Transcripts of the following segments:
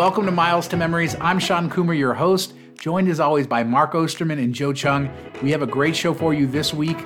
welcome to Miles to Memories. I'm Shawn Coomer, your host, joined as always by Mark Ostermann and Joe Cheung. We have a great show for you this week.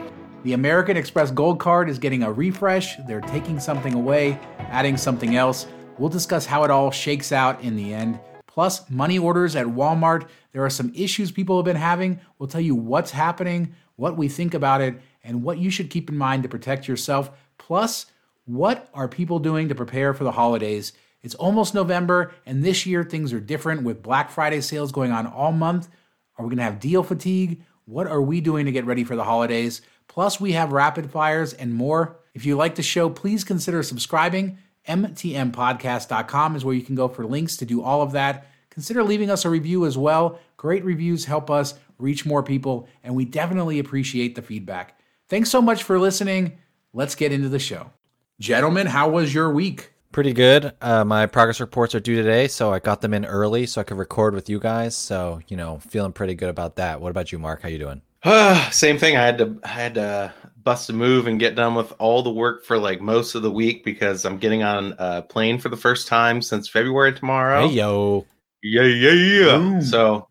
The American Express Gold Card is getting a refresh. They're taking something away, adding something else. We'll discuss how it all shakes out in the end. Plus, money orders at Walmart. There are some issues people have been having. We'll tell you what's happening, what we think about it, and what you should keep in mind to protect yourself. Plus, what are people doing to prepare for the holidays? It's almost November, and this year things are different with Black Friday sales going on all month. Are we going to have deal fatigue? What are we doing to get ready for the holidays? Plus, we have rapid fires and more. If you like the show, please consider subscribing. MTMpodcast.com is where you can go for links to do all of that. Consider leaving us a review as well. Great reviews help us reach more people, and we definitely appreciate the feedback. Thanks so much for listening. Let's get into the show. Gentlemen, how was your week? Pretty good. Uh, my progress reports are due today, so I got them in early so I could record with you guys. So you know, feeling pretty good about that. What about you, Mark? How you doing? Same thing. I had to I had to bust a move and get done with all the work for like most of the week because I'm getting on a plane for the first time since February tomorrow. Hey yo, yeah, yeah, yeah. So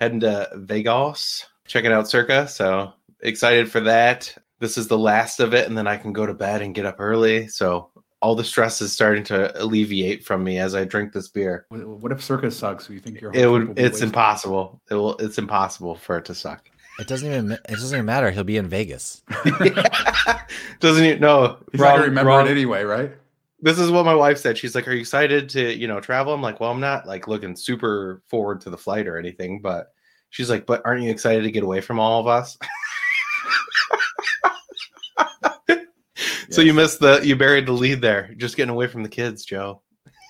heading to Vegas, checking out Circa. So excited for that. This is the last of it, and then I can go to bed and get up early. So all the stress is starting to alleviate from me as I drink this beer. What if Circa sucks? You think you're it would? It's impossible. It will. It's impossible for it to suck. It doesn't even. It doesn't even matter. He'll be in Vegas. doesn't even no. He's wrong, not gonna remember wrong. it anyway, right? This is what my wife said. She's like, "Are you excited to you know travel?" I'm like, "Well, I'm not like looking super forward to the flight or anything, but." She's like, "But aren't you excited to get away from all of us?" so you missed the you buried the lead there. Just getting away from the kids, Joe.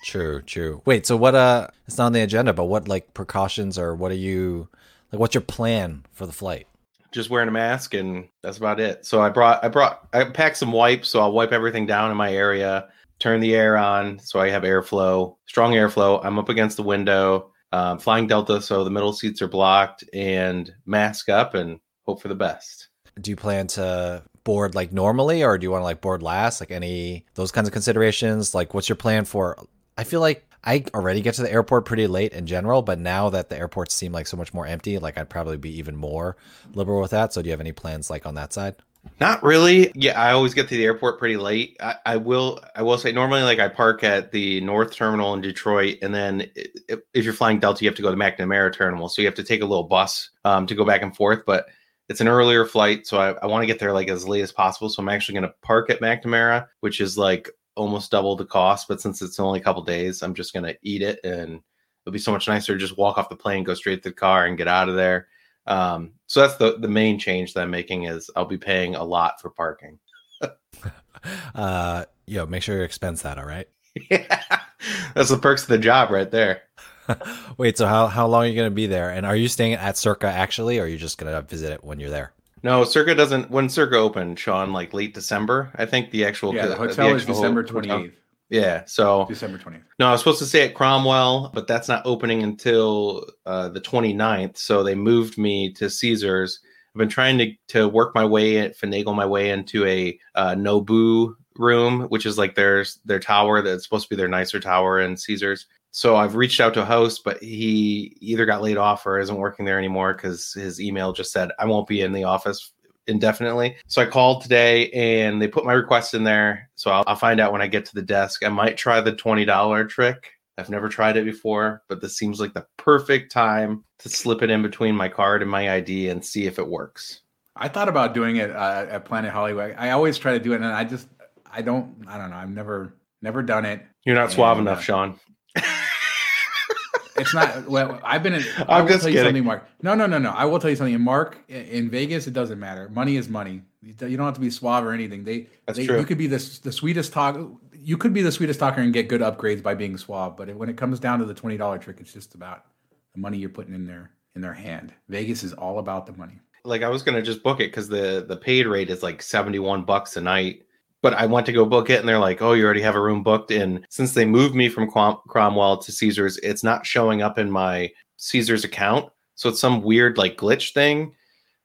True, true. Wait, so what uh it's not on the agenda, but what like precautions or what are you like what's your plan for the flight? Just wearing a mask and that's about it. So I brought I brought I packed some wipes, so I'll wipe everything down in my area, turn the air on so I have airflow, strong airflow. I'm up against the window, um, flying Delta, so the middle seats are blocked, and mask up and hope for the best. Do you plan to board like normally or do you want to like board last? Like any those kinds of considerations? Like what's your plan for i feel like i already get to the airport pretty late in general but now that the airports seem like so much more empty like i'd probably be even more liberal with that. So do you have any plans like on that side? Not really. Yeah i always get to the airport pretty late. I, I will i will say normally like i park at the north terminal in detroit and then if, if you're flying delta you have to go to mcnamara terminal. So you have to take a little bus um, to go back and forth but it's an earlier flight, so I, I want to get there like as late as possible. So I'm actually going to park at McNamara, which is like almost double the cost. But since it's only a couple days, I'm just going to eat it, and it'll be so much nicer to just walk off the plane, go straight to the car, and get out of there. Um, so that's the the main change that I'm making is I'll be paying a lot for parking. uh, yo, make sure you expense that. All right. yeah, that's the perks of the job right there. Wait, so how how long are you going to be there? And are you staying at Circa actually, or are you just going to visit it when you're there? No, Circa doesn't. When Circa opened, Shawn, like late December, I think the actual yeah, the hotel the is December twenty eighth. Yeah, so December 20th. No, I was supposed to stay at Cromwell, but that's not opening until uh, the 29th. So they moved me to Caesars. I've been trying to, to work my way, finagle my way into a uh, Nobu room, which is like their their tower that's supposed to be their nicer tower in Caesars so I've reached out to a host, but he either got laid off or isn't working there anymore because his email just said I won't be in the office indefinitely. So I called today and they put my request in there. So I'll, I'll find out when I get to the desk. I might try the twenty dollar trick. I've never tried it before, but this seems like the perfect time to slip it in between my card and my ID and see if it works. I thought about doing it uh, at Planet Hollywood. I always try to do it, and I just I don't I don't know. I've never never done it. You're not suave enough, uh, Shawn it's not. Well, I've been in. I'm just tell kidding. you something, Mark. No, no, no, no. I will tell you something. Mark, in Vegas, it doesn't matter. Money is money. You don't have to be suave or anything. They, That's they, true. You could be the the sweetest talk. You could be the sweetest talker and get good upgrades by being suave. But when it comes down to the twenty dollar trick, it's just about the money you're putting in their in their hand. Vegas is all about the money. Like I was gonna just book it because the the paid rate is like seventy one bucks a night but I want to go book it and they're like, oh, you already have a room booked. And since they moved me from Cromwell to Caesars, it's not showing up in my Caesars account. So it's some weird like glitch thing.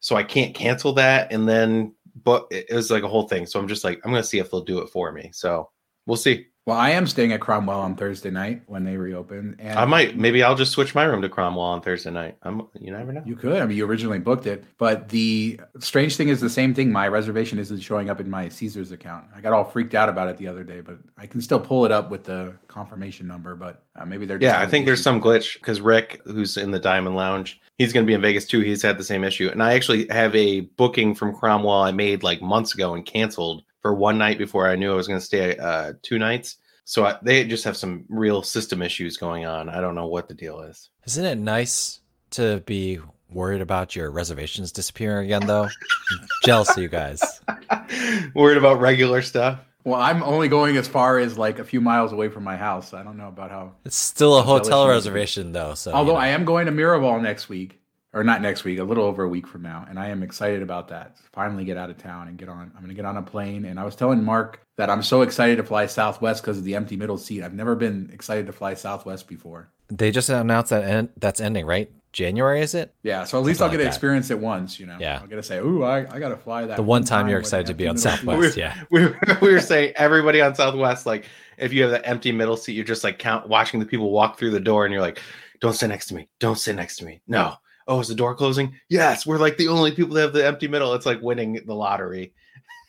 So I can't cancel that. And then, but it was like a whole thing. So I'm just like, I'm going to see if they'll do it for me. So we'll see. Well, I am staying at Cromwell on Thursday night when they reopen, and I might maybe I'll just switch my room to Cromwell on Thursday night. I'm you never know. You could. I mean, you originally booked it, but the strange thing is the same thing. My reservation isn't showing up in my Caesars account. I got all freaked out about it the other day, but I can still pull it up with the confirmation number. But uh, maybe they're Yeah, I think there's some glitch because Rick, who's in the Diamond Lounge, he's going to be in Vegas too. He's had the same issue, and I actually have a booking from Cromwell I made like months ago and canceled for one night before I knew I was going to stay uh, two nights. So I, they just have some real system issues going on. I don't know what the deal is. Isn't it nice to be worried about your reservations disappearing again, though? I'm jealous of you guys. Worried about regular stuff. Well, I'm only going as far as like a few miles away from my house. I don't know about how. It's still a Hotel hotel reservation, though. So, you Although know. I am going to Miraval next week, or not next week, a little over a week from now, and I am excited about that. Finally, get out of town and get on. I'm going to get on a plane, and I was telling Mark that I'm so excited to fly Southwest because of the empty middle seat. I've never been excited to fly Southwest before. they just announced that en- that's ending, right? January, is it? Yeah, so at least Something I'll get like to experience it once. You know, Yeah. I'm gonna say, "Ooh, I, I got to fly that." The one time you're excited to be on empty middle seat." Southwest. Yeah. we were, we were saying everybody on Southwest, like if you have the empty middle seat, you're just like count watching the people walk through the door, and you're like, "Don't sit next to me. Don't sit next to me. No. Oh, is the door closing? Yes. We're like the only people that have the empty middle. It's like winning the lottery."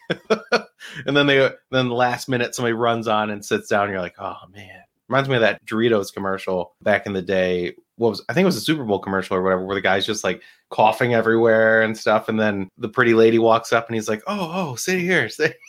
and then they then the last minute somebody runs on and sits down. And you're like, "Oh man." Reminds me of that Doritos commercial back in the day. What was I think it was a Super Bowl commercial or whatever, where the guy's just like coughing everywhere and stuff, and then the pretty lady walks up and he's like, "Oh, oh, sit here, sit."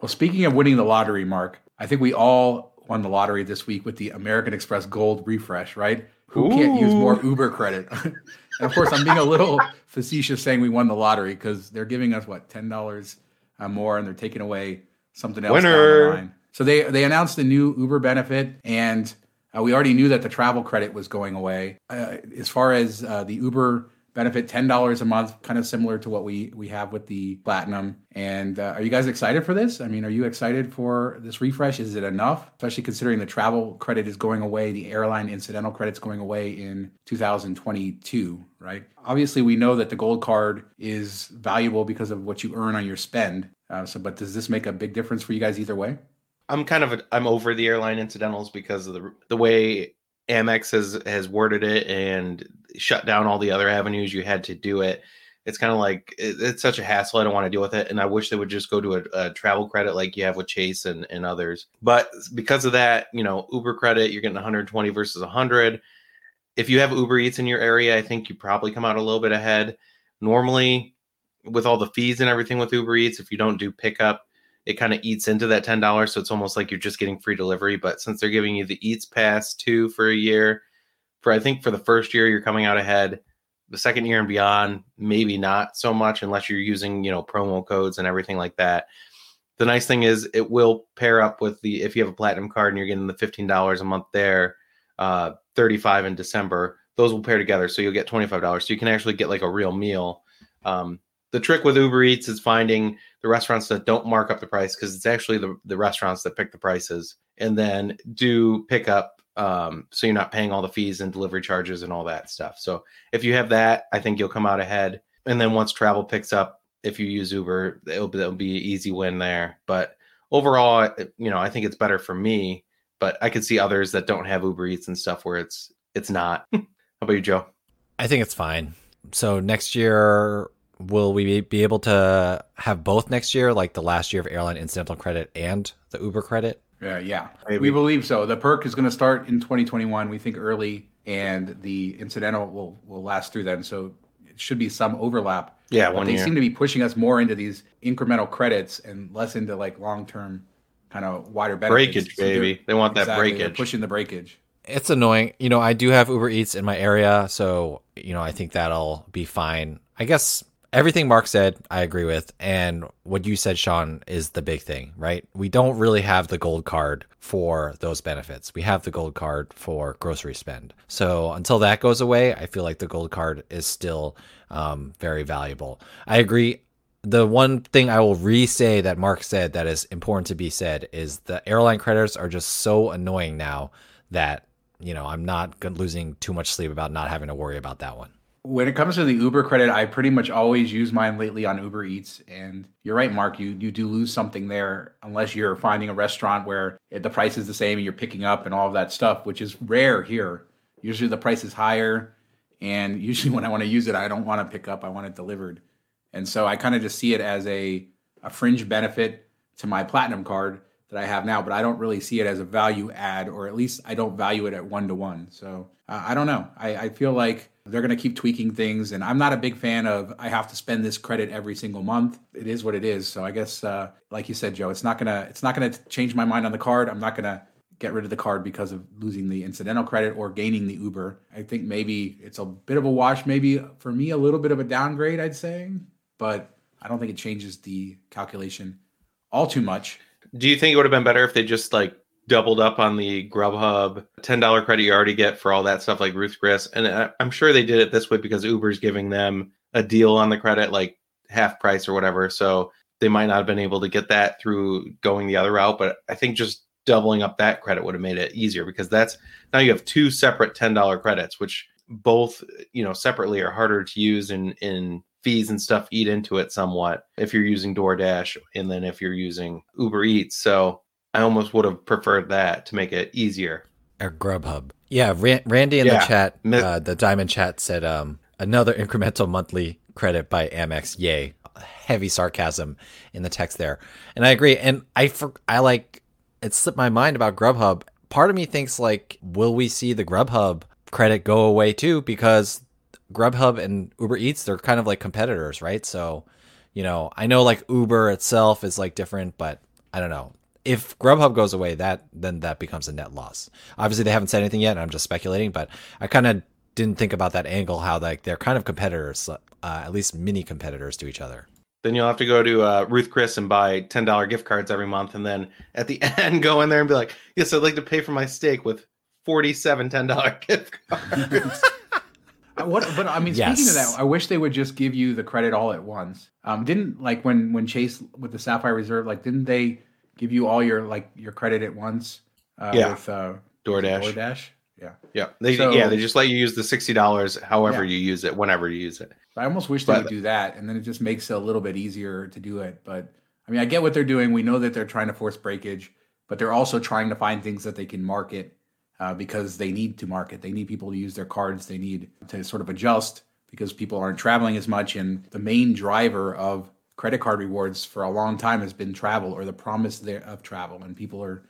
Well, speaking of winning the lottery, Mark, I think we all won the lottery this week with the American Express Gold refresh, right? Who can't use more Uber credit? and of course, I'm being a little facetious saying we won the lottery because they're giving us what ten dollars uh, more, and they're taking away something else down Winner. the line. So they they announced the new Uber benefit, and uh, we already knew that the travel credit was going away. Uh, as far as uh, the Uber benefit, ten dollars a month, kind of similar to what we we have with the Platinum. And uh, are you guys excited for this? I mean, are you excited for this refresh? Is it enough, especially considering the travel credit is going away, the airline incidental credit's going away in 2022, right? Obviously, we know that the Gold Card is valuable because of what you earn on your spend. Uh, so, but does this make a big difference for you guys either way? I'm kind of I'm over the airline incidentals because of the the way Amex has has worded it and shut down all the other avenues you had to do it. It's kind of like it, it's such a hassle. I don't want to deal with it, and I wish they would just go to a, a travel credit like you have with Chase and, and others. But because of that, you know, Uber credit, you're getting 120 versus 100. If you have Uber Eats in your area, I think you probably come out a little bit ahead. Normally, with all the fees and everything with Uber Eats, if you don't do pickup, it kind of eats into that ten dollars. So it's almost like you're just getting free delivery. But since they're giving you the Eats Pass too for a year, for I think for the first year you're coming out ahead. The second year and beyond, maybe not so much unless you're using you know promo codes and everything like that. The nice thing is it will pair up with the if you have a platinum card and you're getting the fifteen dollars a month there, uh, thirty five in December. Those will pair together, so you'll get twenty five dollars. So you can actually get like a real meal. Um, the trick with Uber Eats is finding the restaurants that don't mark up the price because it's actually the, the restaurants that pick the prices and then do pickup um, so you're not paying all the fees and delivery charges and all that stuff. So if you have that, I think you'll come out ahead. And then once travel picks up, if you use Uber, it'll be, it'll be an easy win there. But overall, you know, I think it's better for me. But I could see others that don't have Uber Eats and stuff where it's it's not. How about you, Joe? I think it's fine. So next year, will we be able to have both next year, like the last year of airline incidental credit and the Uber credit? Yeah, yeah. Maybe. We believe so. The perk is going to start in 2021. We think early, and the incidental will will last through then. So it should be some overlap. Yeah, But one they year. seem to be pushing us more into these incremental credits and less into like long term, kind of wider benefits. breakage, So baby. They want that exactly, they're breakage. pushing the breakage. It's annoying. You know, I do have Uber Eats in my area, so you know, I think that'll be fine. I guess everything Mark said, I agree with, and what you said, Shawn, is the big thing, right? We don't really have the gold card for those benefits. We have the gold card for grocery spend. So until that goes away, I feel like the gold card is still um, very valuable. I agree. The one thing I will re-say that Mark said that is important to be said is the airline creditors are just so annoying now that you know I'm not losing too much sleep about not having to worry about that one. When it comes to the Uber credit, I pretty much always use mine lately on Uber Eats. And you're right, Mark, you you do lose something there unless you're finding a restaurant where the price is the same and you're picking up and all of that stuff, which is rare here. Usually the price is higher, and usually when I want to use it, I don't want to pick up; I want it delivered. And so I kind of just see it as a a fringe benefit to my platinum card that I have now, but I don't really see it as a value add, or at least I don't value it at one to one. So uh, I don't know. I, I feel like they're going to keep tweaking things, and I'm not a big fan of I have to spend this credit every single month. It is what it is. So I guess, uh, like you said, Joe, it's not gonna it's not gonna change my mind on the card. I'm not gonna get rid of the card because of losing the incidental credit or gaining the Uber. I think maybe it's a bit of a wash. Maybe for me, a little bit of a downgrade, I'd say, but I don't think it changes the calculation all too much. Do you think it would have been better if they just like doubled up on the Grubhub ten dollar credit you already get for all that stuff like Ruth Chris? And I, I'm sure they did it this way because Uber's giving them a deal on the credit, like half price or whatever. So they might not have been able to get that through going the other route. But I think just doubling up that credit would have made it easier because that's now you have two separate ten dollar credits, which both you know separately are harder to use in in fees and stuff eat into it somewhat if you're using DoorDash and then if you're using Uber Eats. So I almost would have preferred that to make it easier. Or Grubhub. Yeah, Randy in yeah. the chat, uh, the Diamond chat said um, another incremental monthly credit by Amex. Yay. Heavy sarcasm in the text there. And I agree. And I, for, I like, it slipped my mind about Grubhub. Part of me thinks like, will we see the Grubhub credit go away too? Because Grubhub and Uber Eats, they're kind of like competitors, right? So, you know, I know like Uber itself is like different, but I don't know. If Grubhub goes away, that then that becomes a net loss. Obviously, they haven't said anything yet. I'm just speculating, but I kind of didn't think about that angle. How like they're kind of competitors, uh, at least mini competitors to each other. Then you'll have to go to uh, Ruth Chris and buy ten dollar gift cards every month, and then at the end go in there and be like, "Yes, I'd like to pay for my steak with 47 ten dollar gift cards." what but i mean yes. speaking of that i wish they would just give you the credit all at once um didn't like when when chase with the sapphire reserve like didn't they give you all your like your credit at once uh yeah. with uh DoorDash. DoorDash. Yeah. Yeah. They so, yeah, they just let you use the sixty dollars however yeah. you use it, whenever you use it. I almost wish they but, would do that and then it just makes it a little bit easier to do it. But I mean I get what they're doing. We know that they're trying to force breakage, but they're also trying to find things that they can market uh, because they need to market. They need people to use their cards. They need to sort of adjust because people aren't traveling as much. And the main driver of credit card rewards for a long time has been travel or the promise there of travel. And people are,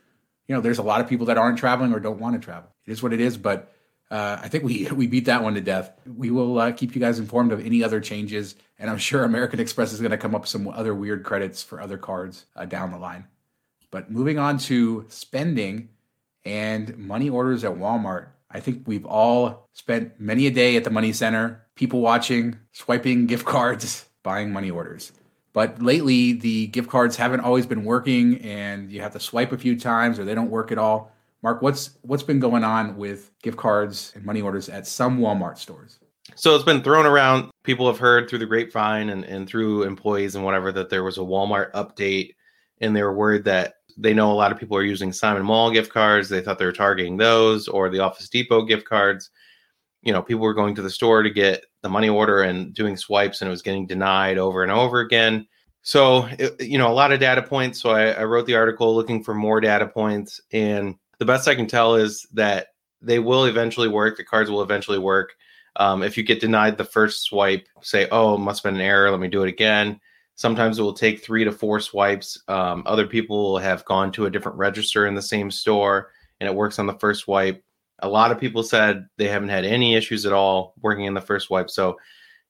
you know, there's a lot of people that aren't traveling or don't want to travel. It is what it is. But uh, I think we we beat that one to death. We will uh, keep you guys informed of any other changes, and I'm sure American Express is going to come up with some other weird credits for other cards uh, down the line. But moving on to spending, and money orders at Walmart. I think we've all spent many a day at the money center, people watching, swiping gift cards, buying money orders. But lately, the gift cards haven't always been working, and you have to swipe a few times, or they don't work at all. Mark, what's what's been going on with gift cards and money orders at some Walmart stores? So it's been thrown around. People have heard through the grapevine and, and through employees and whatever that there was a Walmart update, and they were worried that they know a lot of people are using Simon Mall gift cards. They thought they were targeting those or the Office Depot gift cards. You know, people were going to the store to get the money order and doing swipes, and it was getting denied over and over again. So, it, you know, a lot of data points. So I, I wrote the article looking for more data points, and the best I can tell is that they will eventually work. The cards will eventually work. Um, if you get denied the first swipe, say, "Oh, must have been an error. Let me do it again." Sometimes it will take three to four swipes. Um, other people have gone to a different register in the same store and it works on the first swipe. A lot of people said they haven't had any issues at all working in the first swipe. So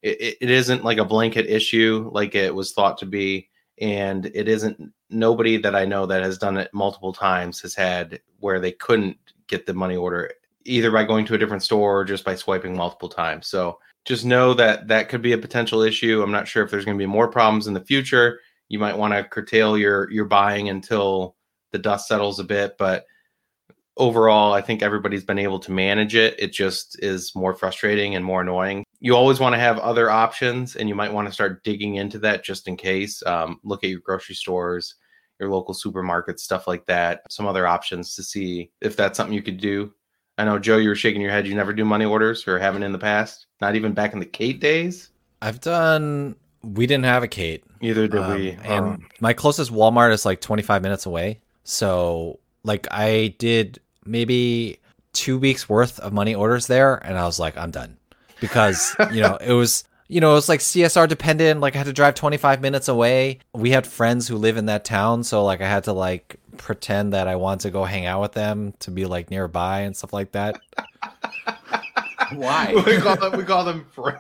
it, it isn't like a blanket issue like it was thought to be. And it isn't nobody that I know that has done it multiple times has had where they couldn't get the money order either by going to a different store or just by swiping multiple times. So just know that that could be a potential issue. I'm not sure if there's going to be more problems in the future. You might want to curtail your your buying until the dust settles a bit, but overall, I think everybody's been able to manage it. It just is more frustrating and more annoying. You always want to have other options, and you might want to start digging into that just in case. Um, look at your grocery stores, your local supermarkets, stuff like that. Some other options to see if that's something you could do I know Joe, you were shaking your head. You never do money orders or haven't in the past. Not even back in the Kate days. I've done. We didn't have a Kate. Either did Um, we. And Um, my closest Walmart is like 25 minutes away. So, like, I did maybe two weeks worth of money orders there, and I was like, I'm done because you know it was. You know, it was like CSR dependent. Like I had to drive 25 minutes away. We had friends who live in that town, so like I had to like pretend that I wanted to go hang out with them to be like nearby and stuff like that. Why? we call them. We call them. fr-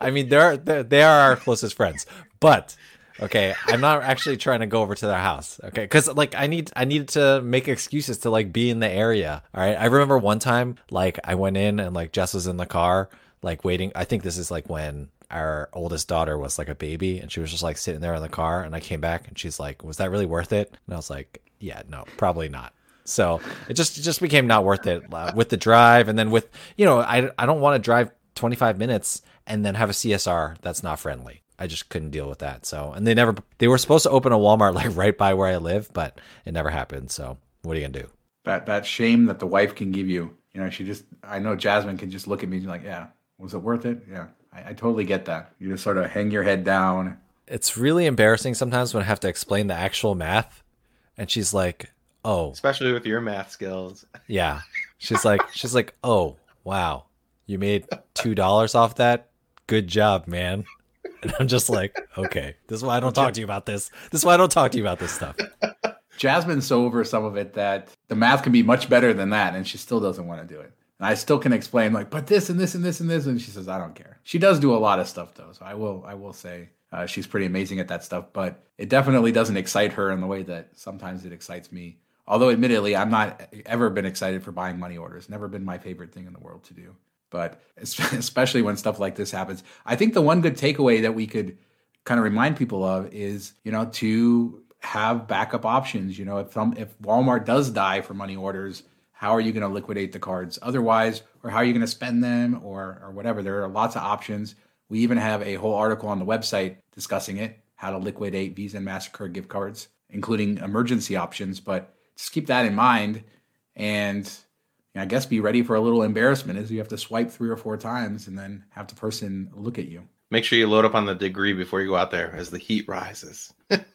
I mean, they're, they're they are our closest friends, but okay, I'm not actually trying to go over to their house, okay? Because like I need I needed to make excuses to like be in the area. All right, I remember one time like I went in and like Jess was in the car like waiting. I think this is like when our oldest daughter was like a baby and she was just like sitting there in the car and I came back and she's like, "Was that really worth it?" And I was like, "Yeah, no, probably not." So it just it just became not worth it uh, with the drive, and then with you know I I don't want to drive 25 minutes and then have a CSR that's not friendly. I just couldn't deal with that. So and they never they were supposed to open a Walmart like right by where I live, but it never happened. So what are you gonna do? that that shame that the wife can give you. You know, she just I know Jasmine can just look at me and be like, yeah, was it worth it? Yeah, I, I totally get that. You just sort of hang your head down. It's really embarrassing sometimes when I have to explain the actual math, and she's like, "Oh, Especially with your math skills. Yeah. She's like, she's like, oh wow, you made two dollars off that. Good job, man. And I'm just like, okay, this is why I don't talk to you about this. This is why I don't talk to you about this stuff. Jasmine's so over some of it that the math can be much better than that, and she still doesn't want to do it. And I still can explain like, but this and this and this and this, and she says, I don't care. She does do a lot of stuff though, so I will I will say uh, she's pretty amazing at that stuff. But it definitely doesn't excite her in the way that sometimes it excites me. Although admittedly, I'm not ever been excited for buying money orders. Never been my favorite thing in the world to do. But especially when stuff like this happens, I think the one good takeaway that we could kind of remind people of is you know to have backup options you know if some if walmart does die for money orders how are you going to liquidate the cards otherwise or how are you going to spend them or or whatever there are lots of options we even have a whole article on the website discussing it how to liquidate visa and mastercard gift cards including emergency options but just keep that in mind and I guess be ready for a little embarrassment as you have to swipe three or four times and then have the person look at you. Make sure you load up on the degree before you go out there as the heat rises.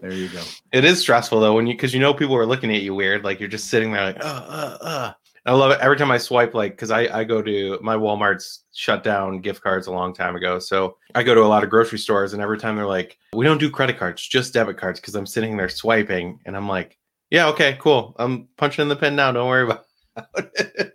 There you go. It is stressful though when you because you know people are looking at you weird, like you're just sitting there like, uh, uh, uh. I love it every time I swipe, like because I I go to my Walmart's shut down gift cards a long time ago, so I go to a lot of grocery stores, and every time they're like, we don't do credit cards, just debit cards, because I'm sitting there swiping, and I'm like, yeah, okay, cool, I'm punching in the pin now, don't worry about it.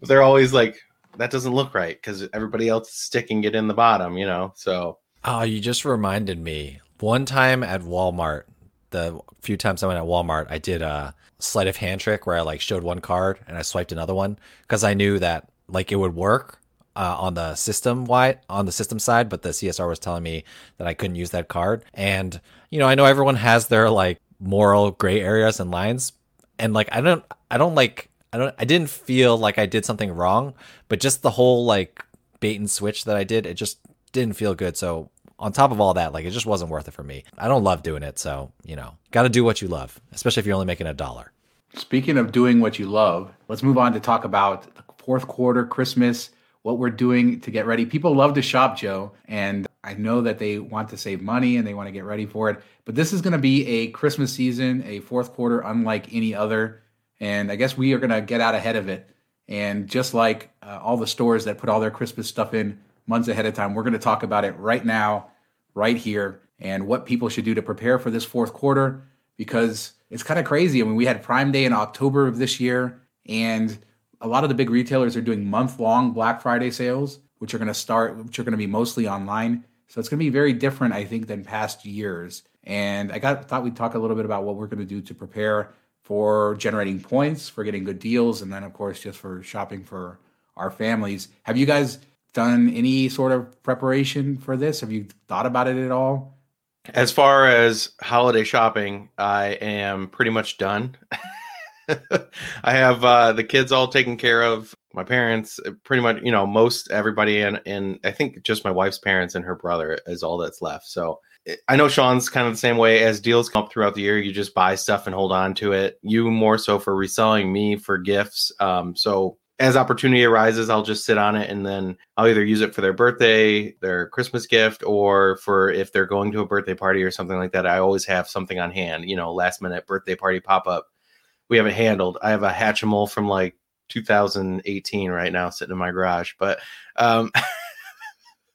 but they're always like, that doesn't look right because everybody else is sticking it in the bottom, you know. So Oh, you just reminded me. One time at Walmart, the few times I went at Walmart, I did a sleight of hand trick where I like showed one card and I swiped another one because I knew that like it would work uh, on the system wide on the system side, but the CSR was telling me that I couldn't use that card. And you know, I know everyone has their like moral gray areas and lines, and like I don't, I don't like, I don't, I didn't feel like I did something wrong, but just the whole like bait and switch that I did, it just didn't feel good. So on top of all that, like it just wasn't worth it for me. I don't love doing it, so you know, got to do what you love, especially if you're only making a dollar. Speaking of doing what you love, let's move on to talk about the fourth quarter, Christmas, what we're doing to get ready. People love to shop, Joe, and I know that they want to save money and they want to get ready for it. But this is going to be a Christmas season, a fourth quarter unlike any other. And I guess we are going to get out ahead of it. And just like uh, all the stores that put all their Christmas stuff in months ahead of time, we're going to talk about it right now, right here, and what people should do to prepare for this fourth quarter because it's kind of crazy. I mean, we had Prime Day in October of this year, and a lot of the big retailers are doing month long Black Friday sales, which are going to start, which are going to be mostly online. So it's going to be very different, I think, than past years. And I got thought we'd talk a little bit about what we're going to do to prepare for generating points, for getting good deals, and then of course just for shopping for our families. Have you guys done any sort of preparation for this? Have you thought about it at all? As far as holiday shopping, I am pretty much done. I have uh, the kids all taken care of. My parents, uh, pretty much, you know, most everybody, and and I think just my wife's parents and her brother is all that's left. So I know Sean's kind of the same way. As deals come up throughout the year, you just buy stuff and hold on to it. You more so for reselling, me for gifts. Um, so as opportunity arises, I'll just sit on it and then I'll either use it for their birthday, their Christmas gift, or for if they're going to a birthday party or something like that. I always have something on hand, you know, last minute birthday party pop up. We have it handled. I have a Hatchimal from like 2018 right now sitting in my garage, but um,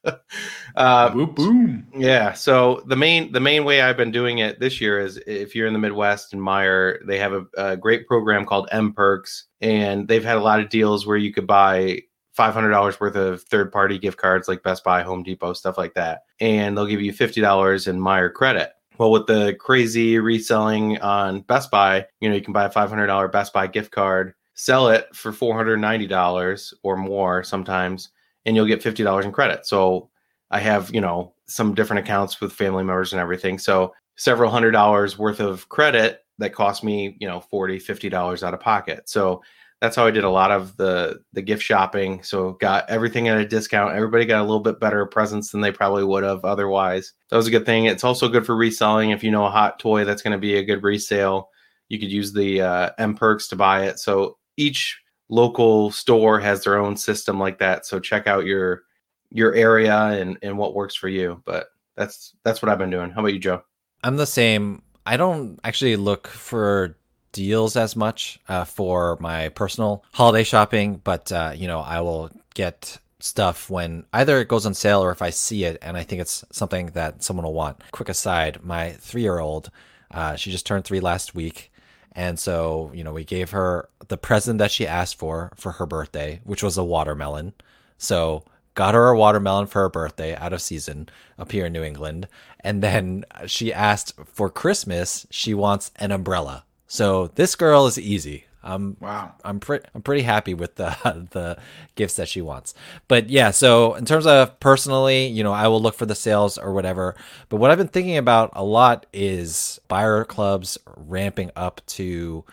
uh, boom, boom. Yeah. So the main the main way I've been doing it this year is if you're in the Midwest and Meijer, they have a, a great program called mPerks, and they've had a lot of deals where you could buy five hundred dollars worth of third party gift cards like Best Buy, Home Depot, stuff like that, and they'll give you fifty dollars in Meijer credit. Well, with the crazy reselling on Best Buy, you know you can buy a five hundred dollar Best Buy gift card, sell it for four hundred ninety dollars or more sometimes and you'll get $50 in credit. So I have, you know, some different accounts with family members and everything. So several hundred dollars worth of credit that cost me, you know, 40, $50 out of pocket. So that's how I did a lot of the the gift shopping. So got everything at a discount. Everybody got a little bit better presents than they probably would have otherwise. That was a good thing. It's also good for reselling. If you know a hot toy that's going to be a good resale, you could use the uh, mPerks to buy it. So each local store has their own system like that. So check out your your area and and what works for you. But that's that's what I've been doing. How about you, Joe? I'm the same. I don't actually look for deals as much uh, for my personal holiday shopping, but uh, you know I will get stuff when either it goes on sale or if I see it and I think it's something that someone will want. Quick aside: my three year old, uh, she just turned three last week. And so, you know, we gave her the present that she asked for for her birthday, which was a watermelon. So, got her a watermelon for her birthday out of season up here in New England. And then she asked for Christmas, she wants an umbrella. So, this girl is easy. I'm wow. I'm pretty I'm pretty happy with the the gifts that she wants. But yeah, so in terms of personally, you know, I will look for the sales or whatever. But what I've been thinking about a lot is buyer clubs ramping up to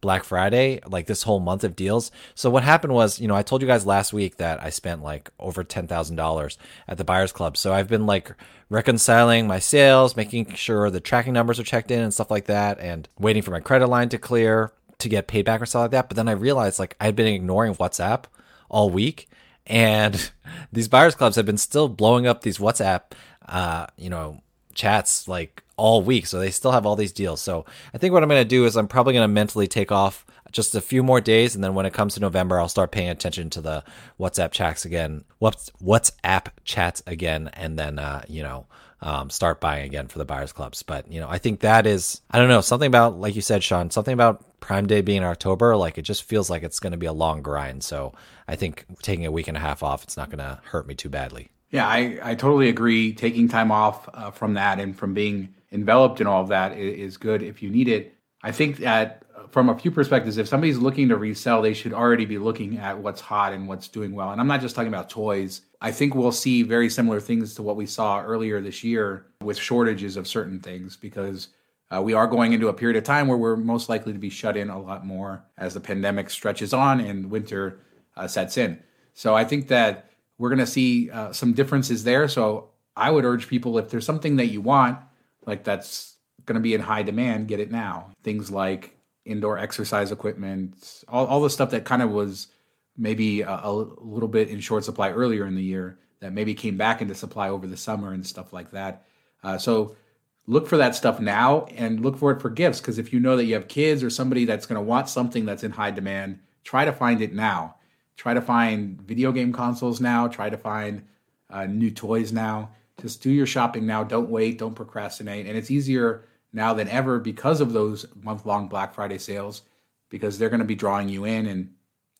Black Friday, like this whole month of deals. So what happened was, you know, I told you guys last week that I spent like over $10,000 at the Buyers Club. So I've been like reconciling my sales, making sure the tracking numbers are checked in and stuff like that and waiting for my credit line to clear to get payback or stuff like that. But then I realized like I'd been ignoring WhatsApp all week, and these buyers clubs have been still blowing up these WhatsApp, uh, you know, chats like all week. So they still have all these deals. So I think what I'm going to do is I'm probably going to mentally take off just a few more days, and then when it comes to November, I'll start paying attention to the WhatsApp chats again. What's WhatsApp chats again, and then uh, you know um, start buying again for the buyers clubs. But you know, I think that is I don't know something about like you said, Shawn, something about Prime Day being in October. Like it just feels like it's going to be a long grind. So I think taking a week and a half off, it's not going to hurt me too badly. Yeah, I, I totally agree. Taking time off uh, from that and from being enveloped in all of that is, is good if you need it. I think that from a few perspectives, if somebody's looking to resell, they should already be looking at what's hot and what's doing well. And I'm not just talking about toys. I think we'll see very similar things to what we saw earlier this year with shortages of certain things because uh, we are going into a period of time where we're most likely to be shut in a lot more as the pandemic stretches on and winter uh, sets in. So I think that we're going to see uh, some differences there. So I would urge people if there's something that you want, like that's going to be in high demand, get it now. Things like indoor exercise equipment, all, all the stuff that kind of was maybe a, a, little bit in short supply earlier in the year that maybe came back into supply over the summer and stuff like that. Uh, so look for that stuff now and look for it for gifts because if you know that you have kids or somebody that's going to want something that's in high demand, try to find it now. Try to find video game consoles now. Try to find uh, new toys now. Just do your shopping now. Don't wait. Don't procrastinate. And it's easier now than ever because of those month long Black Friday sales, because they're going to be drawing you in, and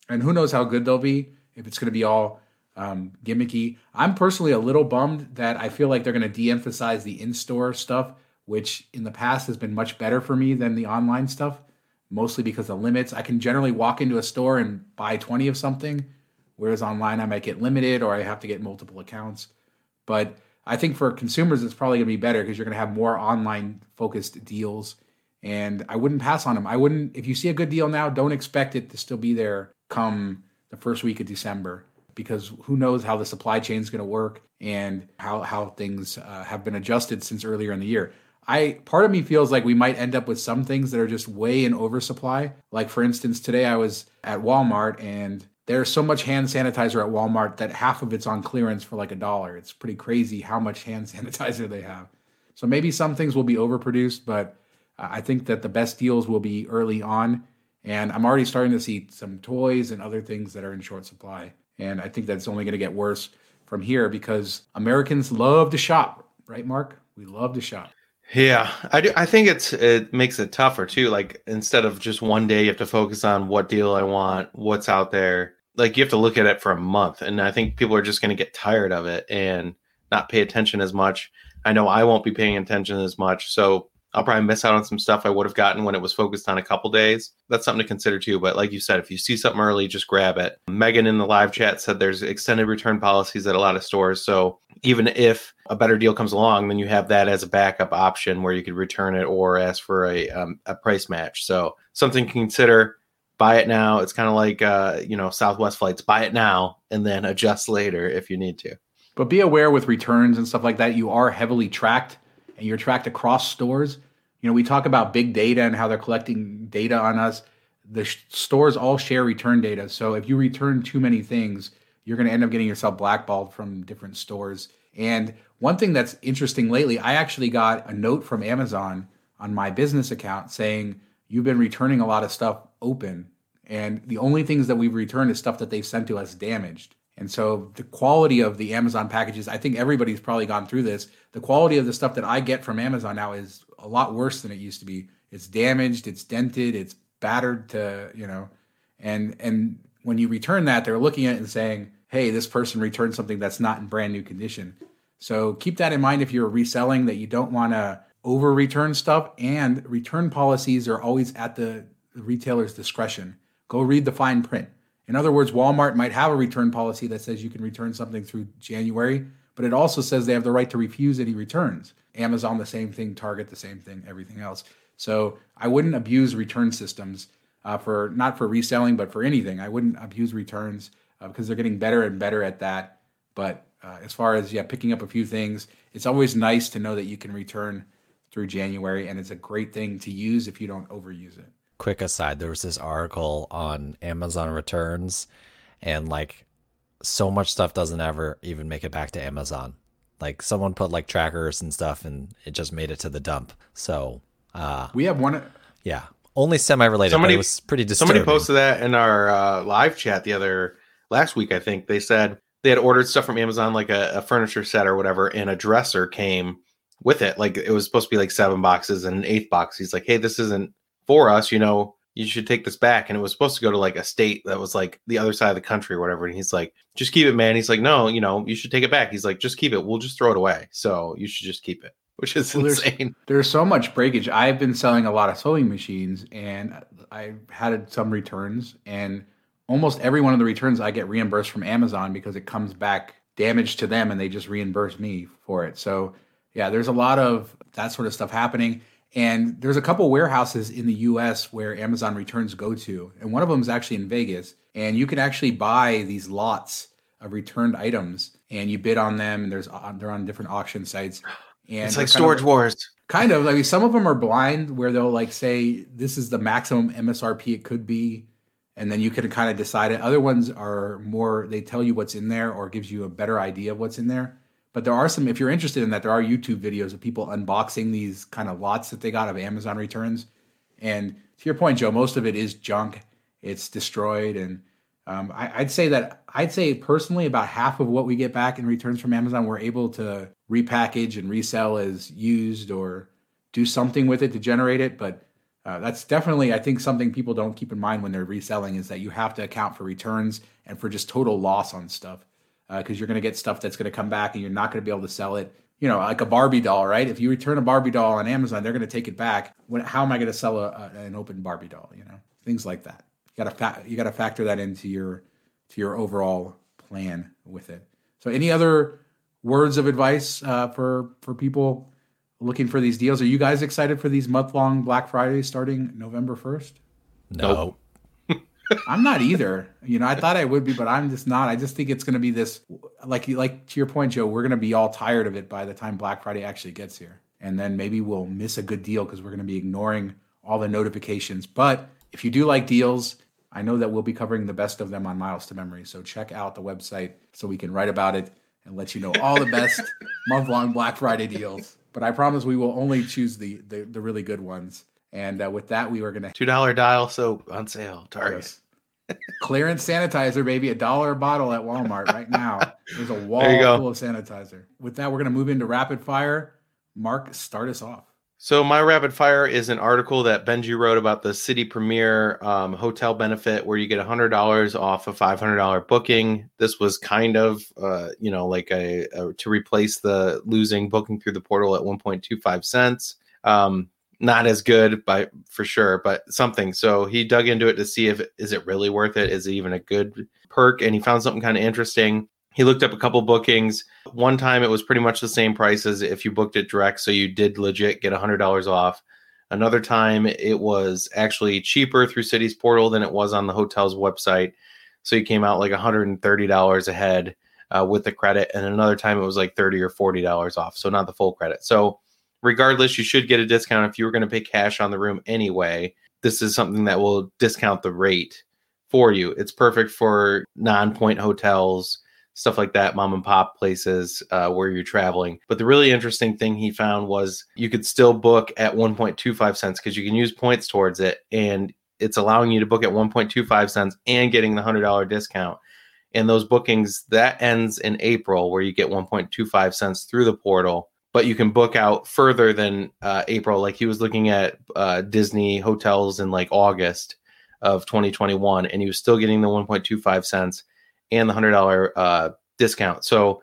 and who knows how good they'll be if it's going to be all um, gimmicky. I'm personally a little bummed that I feel like they're going to de-emphasize the in-store stuff, which in the past has been much better for me than the online stuff, mostly because of limits. I can generally walk into a store and buy 20 of something, whereas online I might get limited or I have to get multiple accounts. But I think for consumers, it's probably going to be better because you're going to have more online focused deals. And I wouldn't pass on them. I wouldn't, if you see a good deal now, don't expect it to still be there come the first week of December. because who knows how the supply chain is going to work and how how things uh, have been adjusted since earlier in the year. I part of me feels like we might end up with some things that are just way in oversupply. Like for instance, today I was at Walmart and there's so much hand sanitizer at Walmart that half of it's on clearance for like a dollar. It's pretty crazy how much hand sanitizer they have. So maybe some things will be overproduced, but I think that the best deals will be early on. And I'm already starting to see some toys and other things that are in short supply. And I think that's only going to get worse from here because Americans love to shop, right, Mark? We love to shop. Yeah, I do. I think it's it makes it tougher too. Like instead of just one day, you have to focus on what deal I want, what's out there. Like you have to look at it for a month, and I think people are just going to get tired of it and not pay attention as much. I know I won't be paying attention as much, so I'll probably miss out on some stuff I would have gotten when it was focused on a couple days. That's something to consider too. But like you said, if you see something early, just grab it. Megan in the live chat said there's extended return policies at a lot of stores. So even if a better deal comes along, then you have that as a backup option where you could return it or ask for a, um, a price match. So something to consider. Buy it now. It's kind of like uh, you know Southwest flights. Buy it now and then adjust later if you need to. But be aware with returns and stuff like that, you are heavily tracked and you're tracked across stores, you know, we talk about big data and how they're collecting data on us. The sh- stores all share return data. So if you return too many things, you're going to end up getting yourself blackballed from different stores. And one thing that's interesting lately, I actually got a note from Amazon on my business account saying, You've been returning a lot of stuff open. And the only things that we've returned is stuff that they've sent to us damaged. And so the quality of the Amazon packages, I think everybody's probably gone through this. The quality of the stuff that I get from Amazon now is a lot worse than it used to be. It's damaged, it's dented, it's battered to, you know, and and when you return that, they're looking at it and saying, "Hey, this person returned something that's not in brand new condition." So keep that in mind if you're reselling that you don't want to over return stuff and return policies are always at the retailer's discretion. Go read the fine print in other words, Walmart might have a return policy that says you can return something through January, but it also says they have the right to refuse any returns. Amazon, the same thing, Target, the same thing, everything else. So I wouldn't abuse return systems uh, for not for reselling, but for anything. I wouldn't abuse returns uh, because they're getting better and better at that. But uh, as far as yeah, picking up a few things, it's always nice to know that you can return through January, and it's a great thing to use if you don't overuse it quick aside there was this article on amazon returns and like so much stuff doesn't ever even make it back to amazon. Like someone put like trackers and stuff and it just made it to the dump. So uh we have one yeah only semi-related somebody it was pretty disturbing. somebody posted that in our uh, live chat the other last week i think. They said they had ordered stuff from amazon like a, a furniture set or whatever and a dresser came with it. Like it was supposed to be like seven boxes and an eighth box. He's like hey this isn't for us, you know, you should take this back. And it was supposed to go to like a state that was like the other side of the country or whatever. And he's like, just keep it, man. He's like, no, you know, you should take it back. He's like, just keep it. We'll just throw it away. So you should just keep it, which is well, insane. There's, there's so much breakage. I've been selling a lot of sewing machines and I've had some returns and almost every one of the returns I get reimbursed from Amazon because it comes back damaged to them and they just reimburse me for it. So yeah, there's a lot of that sort of stuff happening. And there's a couple warehouses in the US where Amazon returns go to. And one of them is actually in Vegas. And you can actually buy these lots of returned items and you bid on them. And there's uh, they're on different auction sites. And it's like storage of, wars. Kind of. Like some of them are blind where they'll like say this is the maximum MSRP it could be. And then you can kind of decide it. Other ones are more, they tell you what's in there or gives you a better idea of what's in there. But there are some, if you're interested in that, there are YouTube videos of people unboxing these kind of lots that they got of Amazon returns. And to your point, Joe, most of it is junk. It's destroyed. And um, I, would say that I'd say personally about half of what we get back in returns from Amazon, we're able to repackage and resell as used or do something with it to generate it. But uh, that's definitely, I think, something people don't keep in mind when they're reselling is that you have to account for returns and for just total loss on stuff because uh, you're going to get stuff that's going to come back and you're not going to be able to sell it. You know, like a Barbie doll, right? If you return a Barbie doll on Amazon, they're going to take it back. When, how am I going to sell a, a, an open Barbie doll? You know, things like that. You got to fa- you got to factor that into your to your overall plan with it. So, any other words of advice uh, for for people looking for these deals? Are you guys excited for these month long Black Fridays starting November first? No. I'm not either. You know, I thought I would be, but I'm just not. I just think it's going to be this, like, like to your point, Joe. We're going to be all tired of it by the time Black Friday actually gets here, and then maybe we'll miss a good deal because we're going to be ignoring all the notifications. But if you do like deals, I know that we'll be covering the best of them on Miles to Memory. So check out the website so we can write about it and let you know all the best month long Black Friday deals. But I promise we will only choose the the, the really good ones. And uh, with that, we were going to two dollar dial soap on sale. Target clearance sanitizer, baby, a dollar a bottle at Walmart right now. There's a wall full of sanitizer. With that, we're going to move into rapid fire. Mark, start us off. So my rapid fire is an article that Benji wrote about the Citi Premier um, hotel benefit, where you get hundred dollars off a five hundred dollar booking. This was kind of, uh, you know, like a, a, to replace the losing booking through the portal at one point two five cents. Um, not as good by for sure, but something. So he dug into it to see if is it really worth it? Is it even a good perk? And he found something kind of interesting he looked up a couple bookings. One time it was pretty much the same price as if you booked it direct, so you did legit get $100 off. Another time it was actually cheaper through Citi's portal than it was on the hotel's website. So you came out like $130 ahead uh, with the credit. And another time it was like 30 or $40 off. So not the full credit. So regardless, you should get a discount if you were going to pay cash on the room anyway. This is something that will discount the rate for you. It's perfect for non point hotels stuff like that, mom and pop places uh, where you're traveling. But the really interesting thing he found was you could still book at 1.25 cents because you can use points towards it, and it's allowing you to book at 1.25 cents and getting the hundred dollar discount. And those bookings that ends in April, where you get 1.25 cents through the portal. But you can book out further than uh, April. Like he was looking at uh, Disney hotels in like August of 2021, and he was still getting the 1.25 cents and the hundred dollar uh, discount. So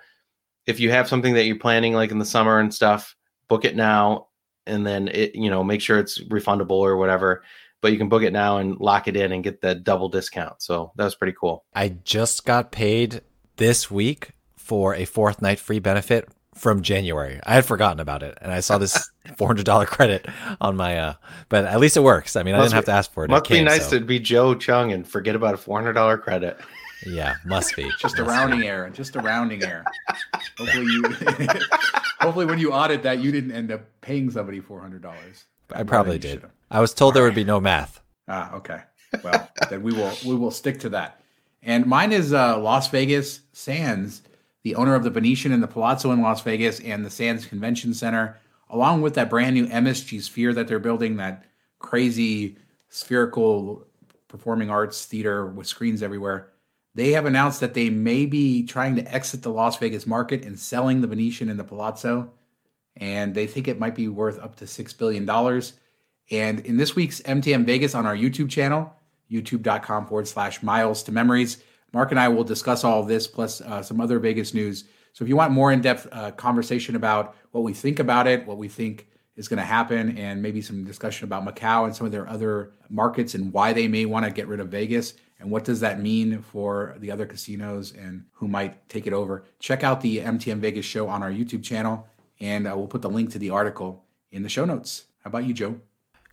if you have something that you're planning like in the summer and stuff, book it now, and then it you know make sure it's refundable or whatever. But you can book it now and lock it in and get the double discount. So that was pretty cool. I just got paid this week for a fourth night free benefit from January. I had forgotten about it, and I saw this four hundred dollar credit on my. uh But at least it works. I mean, must I didn't have to ask for it. Must it came, be nice so. to be Joe Cheung and forget about a four hundred dollar credit. Yeah, must be. just a rounding be. error. Just a rounding error. Hopefully you hopefully when you audit that you didn't end up paying somebody four hundred dollars. I probably did. I was told All there right. would be no math. Ah, okay. Well, then we will we will stick to that. And mine is uh, Las Vegas Sands, the owner of the Venetian and the Palazzo in Las Vegas and the Sands Convention Center, along with that brand new MSG Sphere that they're building, that crazy spherical performing arts theater with screens everywhere. They have announced that they may be trying to exit the Las Vegas market and selling the Venetian and the Palazzo. And they think it might be worth up to $6 billion. And in this week's MTM Vegas on our YouTube channel, youtube.com forward slash miles to memories, Mark and I will discuss all of this plus uh, some other Vegas news. So if you want more in depth uh, conversation about what we think about it, what we think is going to happen, and maybe some discussion about Macau and some of their other markets and why they may want to get rid of Vegas, and what does that mean for the other casinos and who might take it over. Check out the MTM Vegas show on our YouTube channel, and uh, we'll put the link to the article in the show notes. How about you, Joe?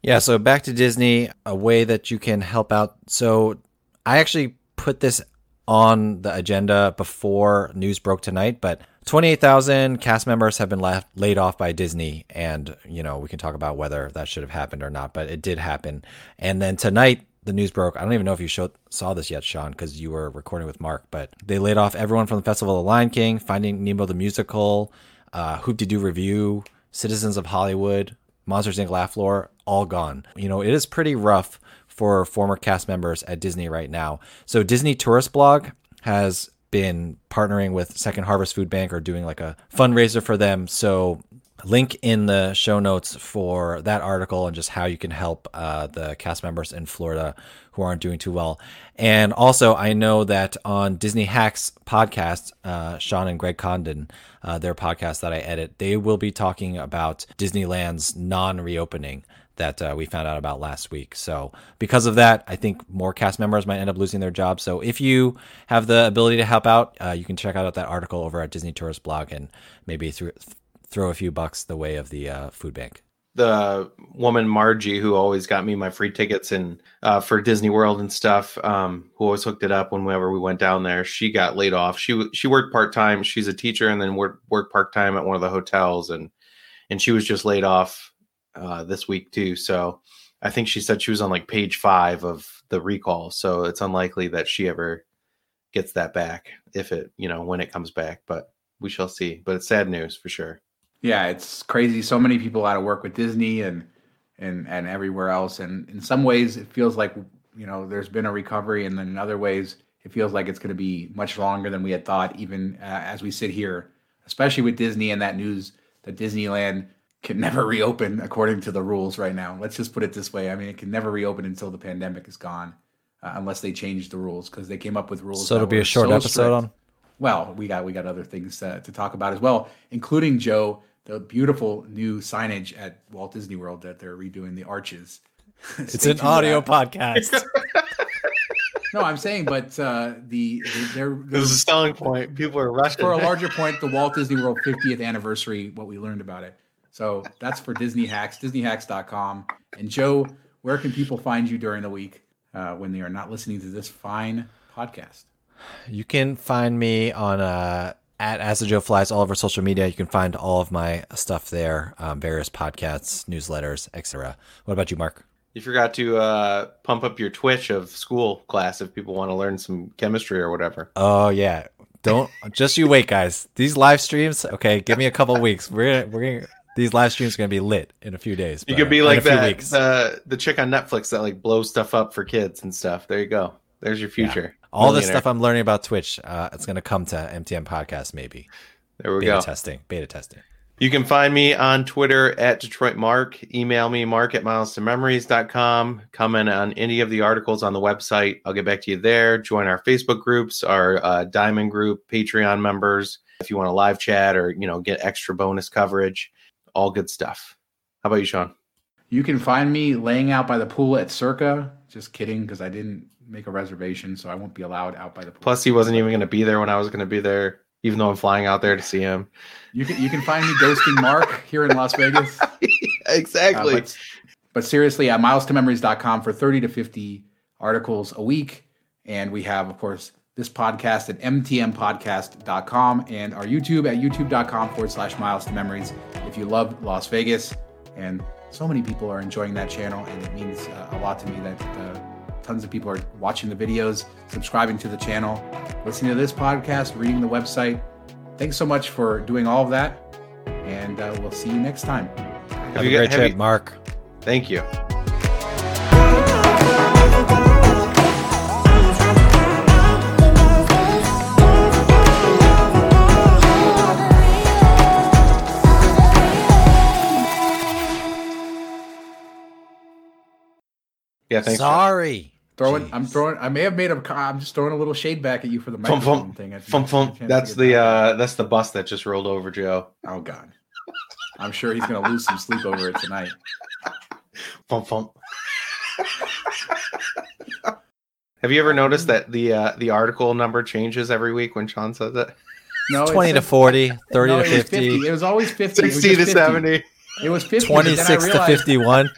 Yeah, so back to Disney, a way that you can help out. So I actually put this on the agenda before news broke tonight, but 28,000 cast members have been left, laid off by Disney. And, you know, we can talk about whether that should have happened or not, but it did happen. And then tonight, the news broke. I don't even know if you showed, saw this yet, Shawn, because you were recording with Mark, but they laid off everyone from the Festival of the Lion King, Finding Nemo the Musical, uh, Hoop-Dee-Doo Revue, Citizens of Hollywood, Monsters Inc. Laugh Floor, all gone. You know, it is pretty rough for former cast members at Disney right now. So Disney Tourist Blog has been partnering with Second Harvest Food Bank or doing like a fundraiser for them. So link in the show notes for that article and just how you can help uh, the cast members in Florida who aren't doing too well. And also, I know that on Disney Hacks podcast, uh, Shawn and Greg Condon, uh, their podcast that I edit, they will be talking about Disneyland's non reopening that uh, we found out about last week. So, because of that, I think more cast members might end up losing their jobs. So, if you have the ability to help out, uh, you can check out that article over at Disney Tourist Blog and maybe through throw a few bucks the way of the uh, food bank. the woman Margie who always got me my free tickets and uh, for Disney World and stuff, um, who always hooked it up whenever we went down there. She got laid off. She she worked part time. She's a teacher and then worked worked part time at one of the hotels and and she was just laid off uh, this week too. So I think she said she was on like page five of the recall. So it's unlikely that she ever gets that back if it you know when it comes back. But we shall see. But it's sad news for sure. Yeah, it's crazy. So many people out of work with Disney and and and everywhere else. And in some ways, it feels like you know there's been a recovery, and then in other ways, it feels like it's going to be much longer than we had thought. Even uh, as we sit here, especially with Disney and that news that Disneyland can never reopen according to the rules right now. Let's just put it this way. I mean, it can never reopen until the pandemic is gone, uh, unless they change the rules because they came up with rules. So it'll be a short so episode strict. on. Well, we got we got other things to, to talk about as well, including Joe the beautiful new signage at Walt Disney World that they're redoing the arches. it's an audio podcast. no, I'm saying, but uh, the, the there. This is a selling point. People are rushing. For a larger point, the Walt Disney World 50th anniversary, what we learned about it. So that's for Disney Hacks, DisneyHacks.com. And Joe, where can people find you during the week uh, when they are not listening to this fine podcast? You can find me on uh, at As the Joe Flies all over social media. You can find all of my stuff there, um, various podcasts, newsletters, etc. What about you, Mark? You forgot to uh, pump up your Twitch of school class if people want to learn some chemistry or whatever. Oh yeah, don't just you wait, guys. These live streams, okay, give me a couple weeks. We're gonna, we're gonna, these live streams are gonna be lit in a few days. You could be like that the the chick on Netflix that like blows stuff up for kids and stuff. There you go. There's your future. Yeah. All the stuff I'm learning about Twitch, uh, it's going to come to MTM Podcast maybe. There we go. beta go. Testing, beta testing. You can find me on Twitter at Detroit Mark. Email me, mark at miles2memories.com. Comment on any of the articles on the website. I'll get back to you there. Join our Facebook groups, our uh, Diamond group, Patreon members. If you want to live chat or, you know, get extra bonus coverage, all good stuff. How about you, Shawn? You can find me laying out by the pool at Circa. Just kidding, because I didn't make a reservation, so I won't be allowed out by the pool. Plus, he wasn't even going to be there when I was going to be there, even though I'm flying out there to see him. You can you can find me ghosting Mark here in Las Vegas. exactly. Uh, but, but, seriously, at miles2memories.com for 30 to 50 articles a week. And we have, of course, this podcast at mtmpodcast.com and our YouTube at youtube.com forward slash miles to memories. If you love Las Vegas, and so many people are enjoying that channel, and it means uh, a lot to me that uh, tons of people are watching the videos, subscribing to the channel, listening to this podcast, reading the website. Thanks so much for doing all of that, and uh, we'll see you next time. Have, have a great trip. Mark. Thank you. Yeah, thanks. Sorry. Throwing, Jeez. I'm throwing. I may have made a. I'm just throwing a little shade back at you for the microphone thing. Fum, fum. That's the uh, that's the bus that just rolled over Joe. Oh God, I'm sure he's gonna lose some sleep over it tonight. Fum fum. Have you ever noticed that the uh, the article number changes every week when Shawn says it? No, 20 to 40, 30 no, to 50. 50. It was always 50. 60 to 50. 70. It was 50. 26 to 51.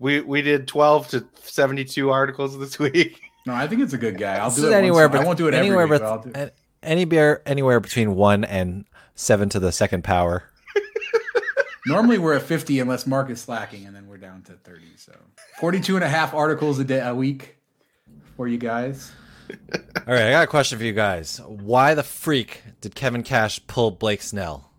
We we did 12 to 72 articles this week. No, I think it's a good guy. I'll do it anywhere. But I won't do it anywhere. Every week, but any beer anywhere between one and seven to the second power. Normally we're at 50 unless Mark is slacking, and then we're down to 30. So 42 and a half articles a day a week for you guys. All right, I got a question for you guys. Why the freak did Kevin Cash pull Blake Snell?